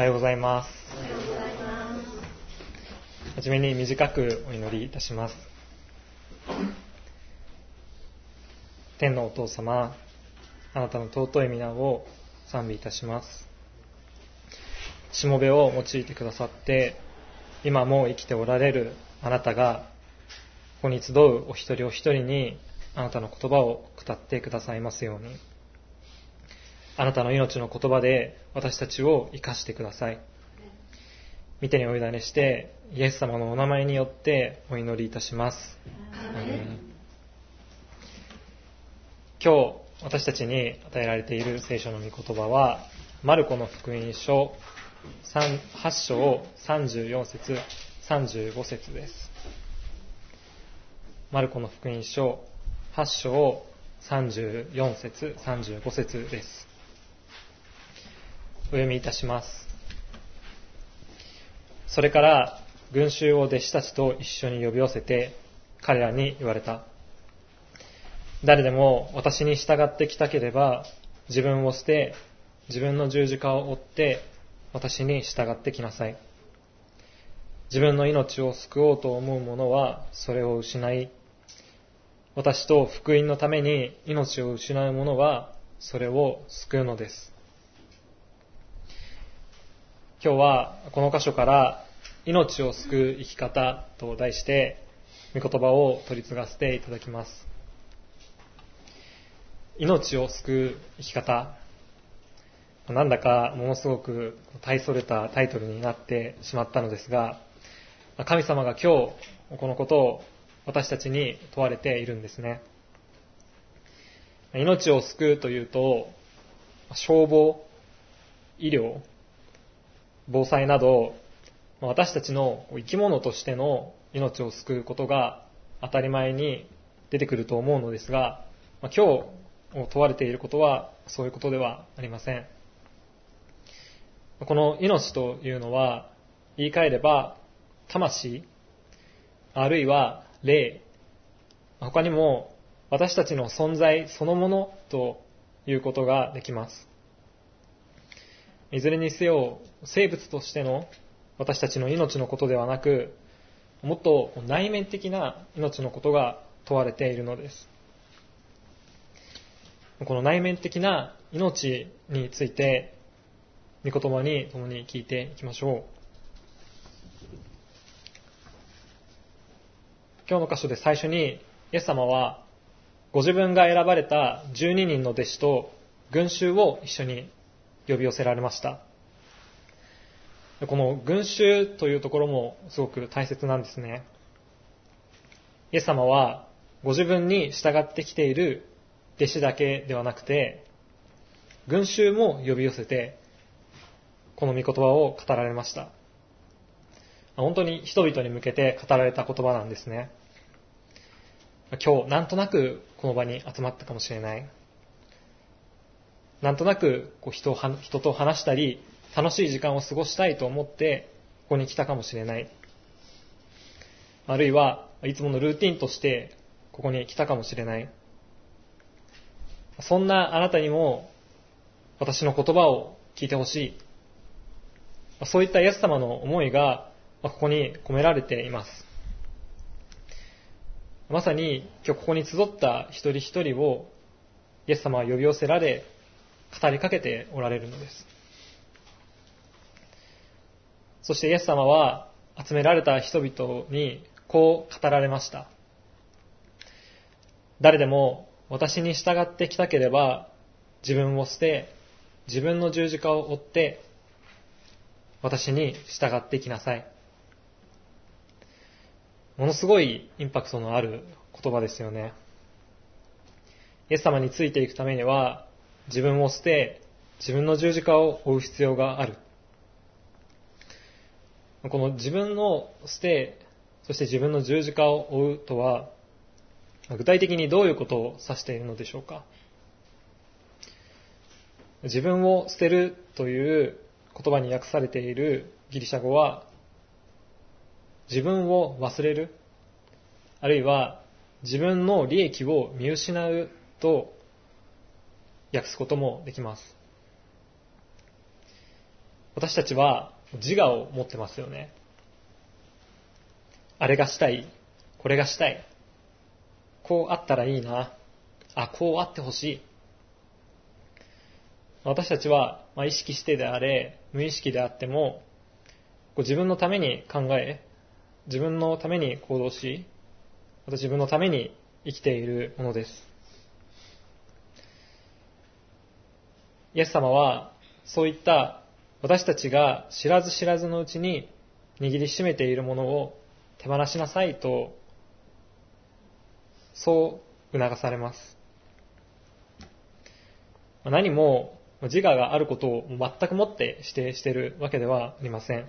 おはようございます。はじめに短くお祈りいたします。天のお父様、あなたの尊い皆を賛美いたします。しもべを用いてくださって、今も生きておられるあなたが、ここに集うお一人お一人に、あなたの言葉を語ってくださいますように。あなたの命の言葉で私たちを生かしてください。見てにお委ねして、イエス様のお名前によってお祈りいたします。今日私たちに与えられている聖書の御言葉は、マルコの福音書8章34節35節です。マルコの福音書8章34節35節です。お読みいたします。それから群衆を弟子たちと一緒に呼び寄せて彼らに言われた。誰でも私に従ってきたければ自分を捨て自分の十字架を追って私に従ってきなさい。自分の命を救おうと思う者はそれを失い、私と福音のために命を失う者はそれを救うのです。今日はこの箇所から命を救う生き方と題して御言葉を取り継がせていただきます。命を救う生き方。なんだかものすごく大それたタイトルになってしまったのですが、神様が今日このことを私たちに問われているんですね。命を救うというと、消防、医療、防災など、私たちの生き物としての命を救うことが当たり前に出てくると思うのですが、今日問われていることはそういうことではありません。この命というのは、言い換えれば、魂、あるいは霊、他にも私たちの存在そのものということができます。いずれにせよ、生物としての私たちの命のことではなく、もっと内面的な命のことが問われているのです。この内面的な命について、御言葉に共に聞いていきましょう。今日の箇所で最初に、イエス様は、ご自分が選ばれた12人の弟子と群衆を一緒に呼び寄せられました。この群衆というところもすごく大切なんですね。イエス様はご自分に従ってきている弟子だけではなくて、群衆も呼び寄せて、この御言葉を語られました。本当に人々に向けて語られた言葉なんですね。今日なんとなくこの場に集まったかもしれない。なんとなくこう人を人と話したり、楽しい時間を過ごしたいと思って、ここに来たかもしれない。あるいは、いつものルーティンとして、ここに来たかもしれない。そんなあなたにも、私の言葉を聞いてほしい。そういったイエス様の思いが、ここに込められています。まさに、今日ここに集った一人一人を、イエス様は呼び寄せられ、語りかけておられるのです。そしてイエス様は集められた人々にこう語られました。誰でも私に従ってきたければ自分を捨て自分の十字架を追って私に従ってきなさい。ものすごいインパクトのある言葉ですよね。イエス様についていくためには自分を捨て自分の十字架を追う必要がある。この自分の捨て、そして自分の十字架を追うとは、具体的にどういうことを指しているのでしょうか？自分を捨てるという言葉に訳されているギリシャ語は、自分を忘れる、あるいは自分の利益を見失うと訳すこともできます。私たちは自我を持ってますよね。あれがしたい。これがしたい。こうあったらいいな。あ、こうあってほしい。私たちは、ま、意識してであれ、無意識であっても、こう自分のために考え、自分のために行動し、また自分のために生きているものです。イエス様は、そういった私たちが知らず知らずのうちに握りしめているものを手放しなさいと、そう促されます。何も自我があることを全くもって否定しているわけではありません。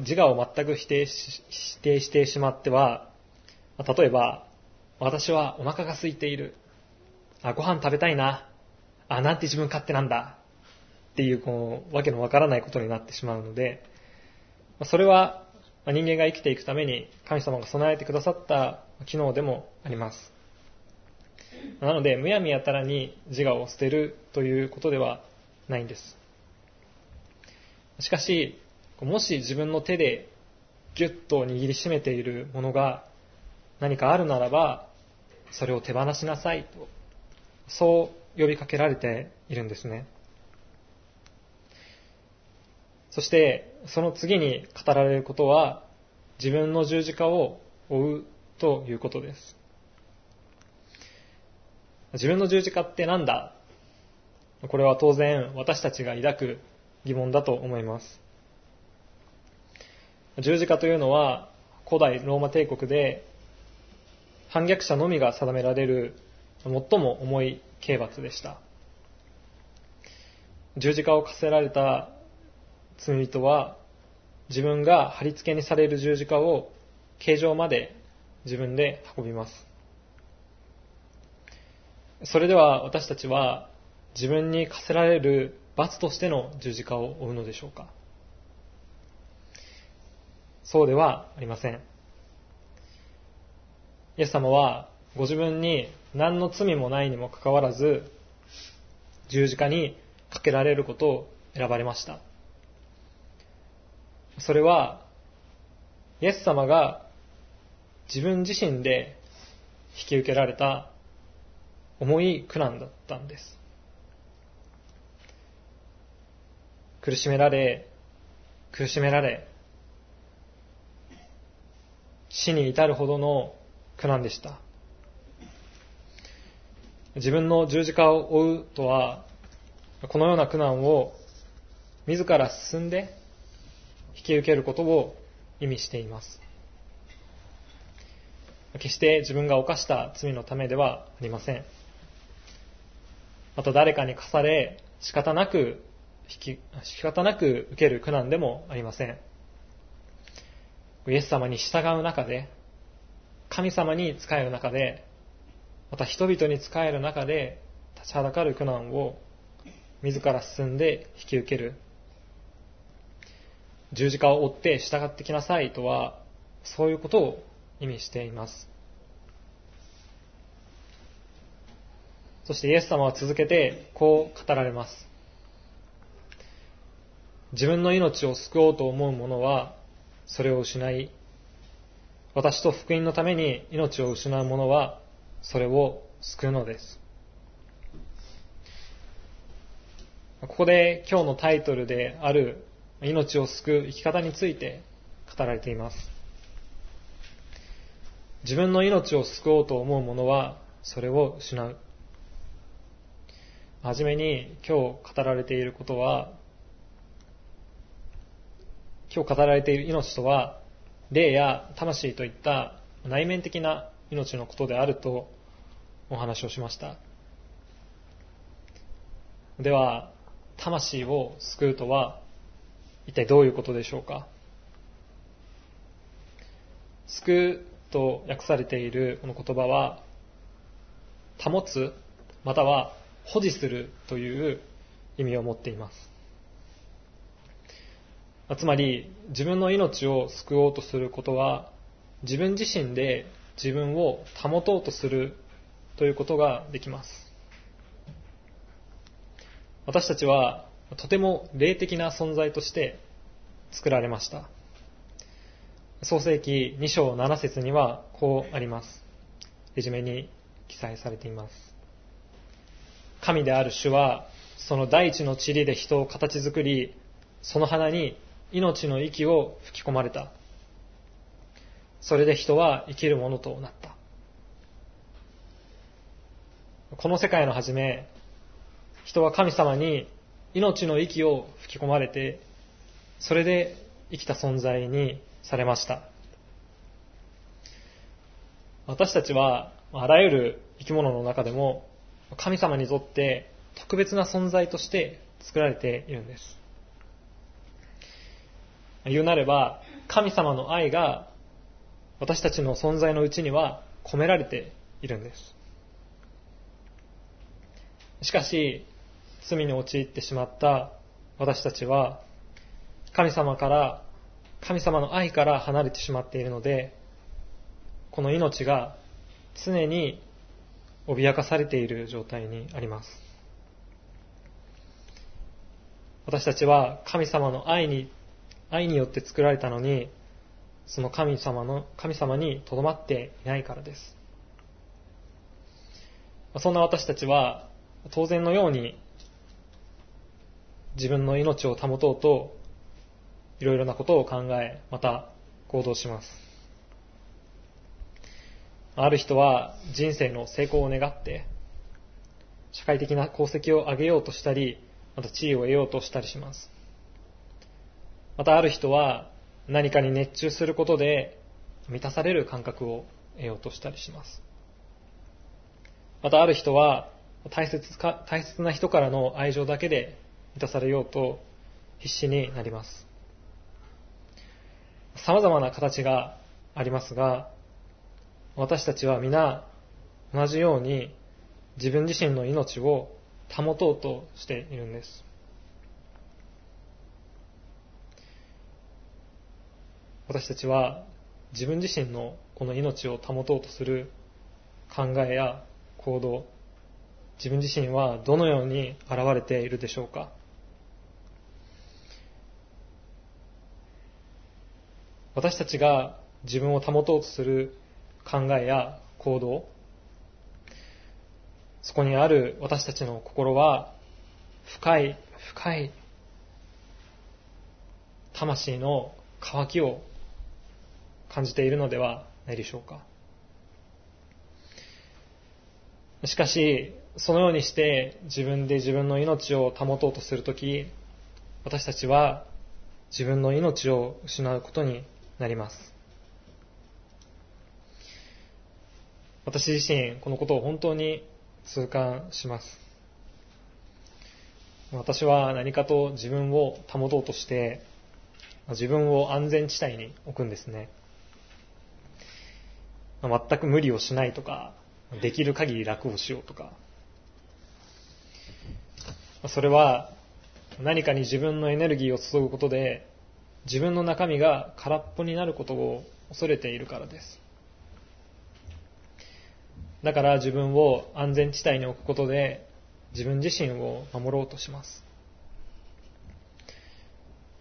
自我を全く否定し否定してしまっては、例えば、私はお腹が空いている。あ、ご飯食べたいな。あ、なんて自分勝手なんだ。っていう、この、わけのわからないことになってしまうので、それは人間が生きていくために神様が備えてくださった機能でもあります。なので、むやみやたらに自我を捨てるということではないんです。しかし、もし自分の手でギュッと握りしめているものが何かあるならば、それを手放しなさいと、そう呼びかけられているんですね。そして、その次に語られることは、自分の十字架を追うということです。自分の十字架って何だ？これは当然私たちが抱く疑問だと思います。十字架というのは古代ローマ帝国で反逆者のみが定められる最も重い刑罰でした。十字架を課せられた罪人は自分が貼り付けにされる十字架を形状まで自分で運びます。それでは私たちは自分に課せられる罰としての十字架を負うのでしょうかそうではありません。イエス様はご自分に何の罪もないにもかかわらず十字架にかけられることを選ばれました。それは、イエス様が自分自身で引き受けられた重い苦難だったんです。苦しめられ、苦しめられ、死に至るほどの苦難でした。自分の十字架を追うとは、このような苦難を自ら進んで引き受けることを意味しています。決して自分が犯した罪のためではありません。また誰かに課され仕方なく引き、仕方なく受ける苦難でもありません。イエス様に従う中で、神様に仕える中で、また人々に仕える中で立ちはだかる苦難を自ら進んで引き受ける十字架を追って従ってきなさいとは、そういうことを意味しています。そしてイエス様は続けてこう語られます。自分の命を救おうと思う者はそれを失い、私と福音のために命を失う者はそれを救うのです。ここで今日のタイトルである命を救う生き方について語られています。自分の命を救おうと思う者はそれを失う。はじめに今日語られていることは、今日語られている命とは、霊や魂といった内面的な命のことであるとお話をしました。では、魂を救うとは一体どういうことでしょうか？救うと訳されているこの言葉は、保つ、または保持するという意味を持っています。つまり、自分の命を救おうとすることは、自分自身で自分を保とうとするということができます。私たちはとても霊的な存在として作られました。創世記2章7節にはこうあります。レジュメに記載されています。神である主はその大地の塵で人を形作りその花に命の息を吹き込まれた。それで人は生きるものとなった。この世界の初め人は神様に命の息を吹き込まれてそれで生きた存在にされました。私たちはあらゆる生き物の中でも神様にとって特別な存在として作られているんです。言うなれば神様の愛が私たちの存在のうちには込められているんです。しかし罪に陥ってしまった私たちは神様から神様の愛から離れてしまっているのでこの命が常に脅かされている状態にあります。私たちは神様の愛に愛によって作られたのにその神様の神様にとどまっていないからです。そんな私たちは当然のように自分の命を保とうといろいろなことを考えまた行動します。ある人は人生の成功を願って社会的な功績を上げようとしたりまた地位を得ようとしたりします。またある人は何かに熱中することで満たされる感覚を得ようとしたりします。またある人は大切か大切な人からの愛情だけで満たされようと必死になります。様々な形がありますが私たちは皆同じように自分自身の命を保とうとしているんです。私たちは自分自身のこの命を保とうとする考えや行動自分自身はどのように現れているでしょうか？私たちが自分を保とうとする考えや行動そこにある私たちの心は深い深い魂の渇きを感じているのではないでしょうか？しかしそのようにして自分で自分の命を保とうとするとき、私たちは自分の命を失うことになります。私自身、このことを本当に痛感します。私は何かと自分を保とうとして、自分を安全地帯に置くんですね。全く無理をしないとか、できる限り楽をしようとか、それは何かに自分のエネルギーを注ぐことで自分の中身が空っぽになることを恐れているからです。だから自分を安全地帯に置くことで自分自身を守ろうとします。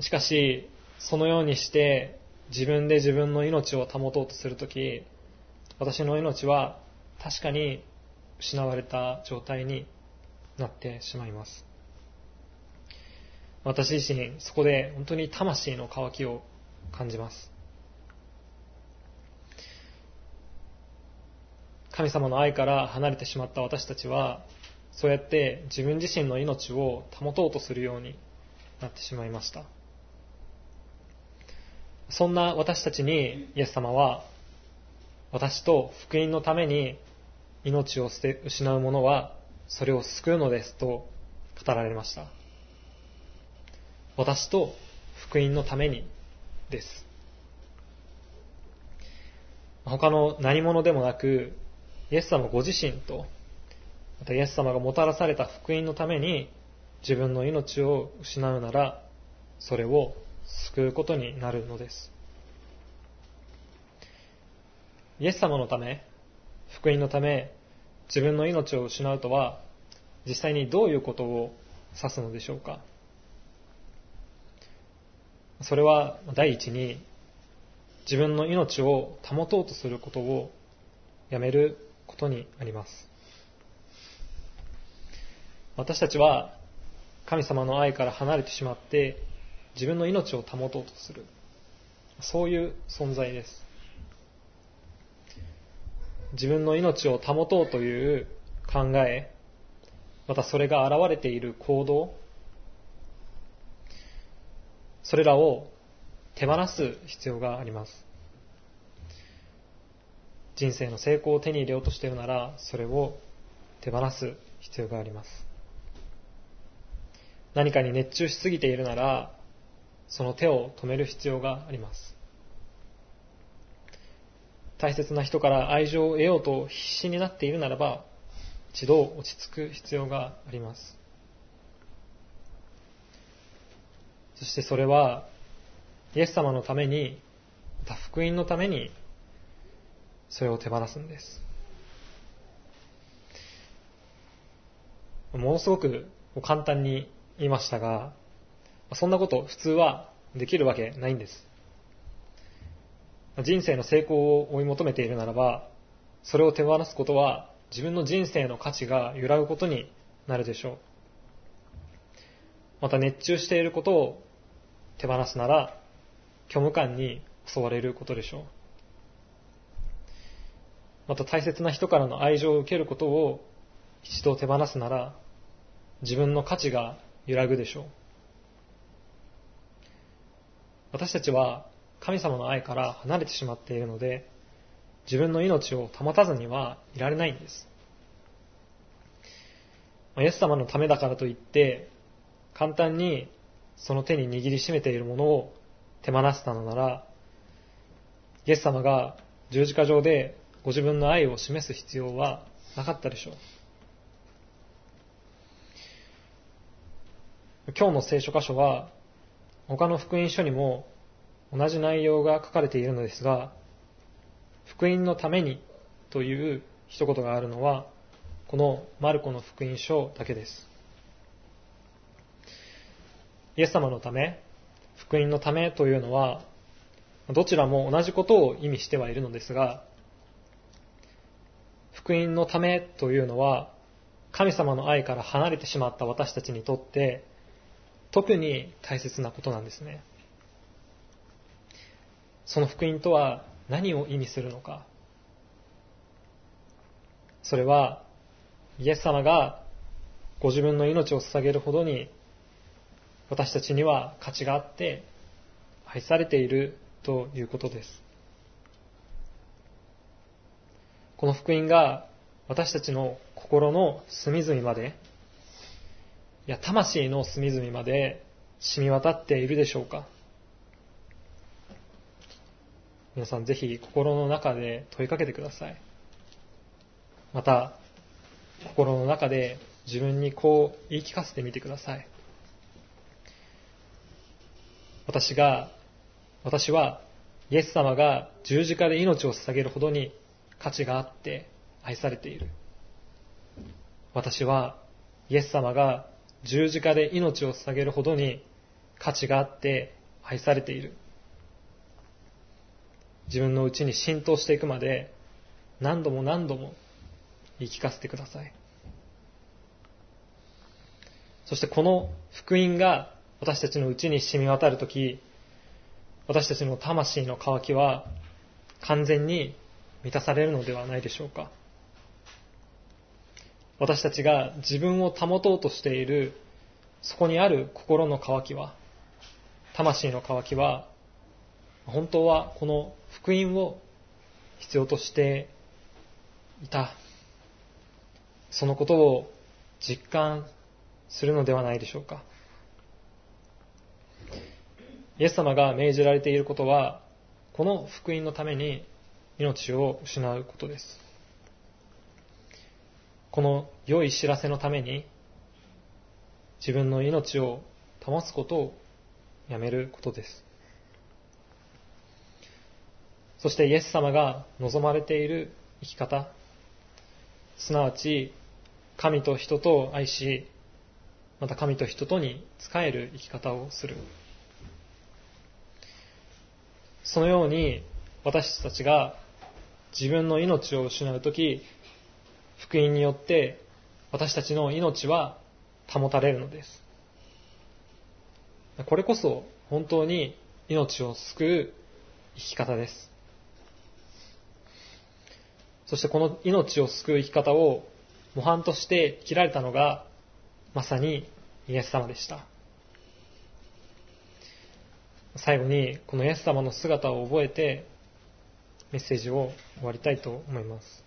しかしそのようにして自分で自分の命を保とうとするとき私の命は確かに失われた状態になってしまいます。私自身そこで本当に魂の渇きを感じます。神様の愛から離れてしまった私たちはそうやって自分自身の命を保とうとするようになってしまいました。そんな私たちにイエス様は私と福音のために命を捨て失う者はそれを救うのですと語られました私と福音のためにです。他の何者でもなく、イエス様ご自身と、またイエス様がもたらされた福音のために自分の命を失うなら、それを救うことになるのです。イエス様のため、福音のため、自分の命を失うとは、実際にどういうことを指すのでしょうかそれは第一に自分の命を保とうとすることをやめることにあります。私たちは神様の愛から離れてしまって自分の命を保とうとする。そういう存在です。自分の命を保とうという考え、またそれが現れている行動、それらを手放す必要があります。人生の成功を手に入れようとしているなら、それを手放す必要があります。何かに熱中しすぎているなら、その手を止める必要があります。大切な人から愛情を得ようと必死になっているならば、一度落ち着く必要があります。そしてそれは、イエス様のために、また福音のために、それを手放すんです。ものすごく簡単に言いましたが、そんなこと普通はできるわけないんです。人生の成功を追い求めているならば、それを手放すことは自分の人生の価値が揺らぐことになるでしょう。また熱中していることを手放すなら、虚無感に襲われることでしょう。また大切な人からの愛情を受けることを一度手放すなら、自分の価値が揺らぐでしょう。私たちは神様の愛から離れてしまっているので、自分の命を保たずにはいられないんです。イエス様のためだからといって、簡単にその手に握りしめているものを手放したのなら、イエス様が十字架上でご自分の愛を示す必要はなかったでしょう。今日の聖書箇所は、他の福音書にも同じ内容が書かれているのですが、福音のためにという一言があるのは、このマルコの福音書だけです。イエス様のため、福音のためというのは、どちらも同じことを意味してはいるのですが、福音のためというのは、神様の愛から離れてしまった私たちにとって、特に大切なことなんですね。その福音とは何を意味するのか。それは、イエス様がご自分の命を捧げるほどに私たちには価値があって愛されているということです。この福音が私たちの心の隅々まで、いや、魂の隅々まで染み渡っているでしょうか皆さんぜひ心の中で問いかけてください。また、心の中で自分にこう言い聞かせてみてください。私が、私はイエス様が十字架で命を捧げるほどに価値があって愛されている。私はイエス様が十字架で命を捧げるほどに価値があって愛されている。自分のうちに浸透していくまで何度も何度も言い聞かせてください。そしてこの福音が私たちのうちに染み渡るとき、私たちの魂の渇きは完全に満たされるのではないでしょうか。私たちが自分を保とうとしているそこにある心の渇きは、魂の渇きは、本当はこの福音を必要としていた。そのことを実感するのではないでしょうか。イエス様が命じられていることは、この福音のために命を失うことです。この良い知らせのために自分の命を保つことをやめることです。そしてイエス様が望まれている生き方、すなわち神と人と愛し、また神と人とに仕える生き方をする。そのように私たちが自分の命を失うとき、福音によって私たちの命は保たれるのです。これこそ本当に命を救う生き方です。そしてこの命を救う生き方を模範として生きられたのがまさにイエス様でした。最後にこのイエス様の姿を覚えてメッセージを終わりたいと思います。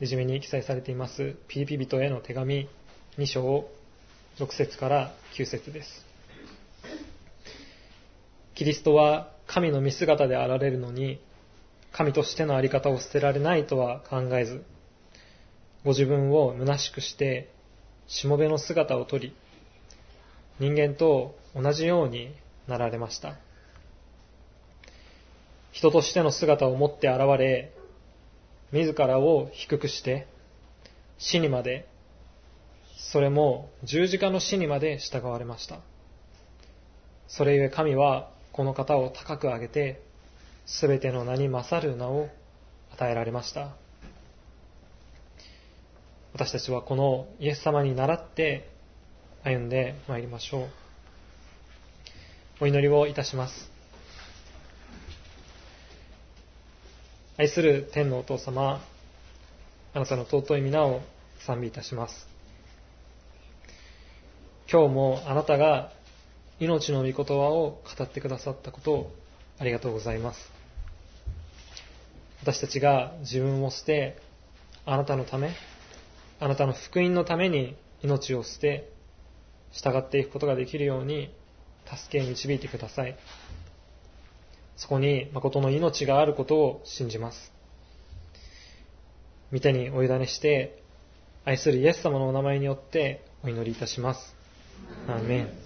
レジュメに記載されていますピリピ人への手紙2章6節から9節です。キリストは神の見姿であられるのに、神としてのあり方を捨てられないとは考えず、ご自分を虚しくして、しもべの姿をとり、人間と同じようになられました。人としての姿を持って現れ、自らを低くして、死にまで、それも十字架の死にまで従われました。それゆえ神はこの方を高く上げて、すべての名に勝る名を与えられました。私たちはこのイエス様に倣って歩んでまいりましょう。お祈りをいたします。愛する天のお父様、あなたの尊い皆を賛美いたします。今日もあなたが命の御言葉を語ってくださったことをありがとうございます。私たちが自分を捨て、あなたのため、あなたの福音のために命を捨て、従っていくことができるように助け導いてください。そこに誠の命があることを信じます。御手にお委ねして、愛するイエス様のお名前によってお祈りいたします。アーメン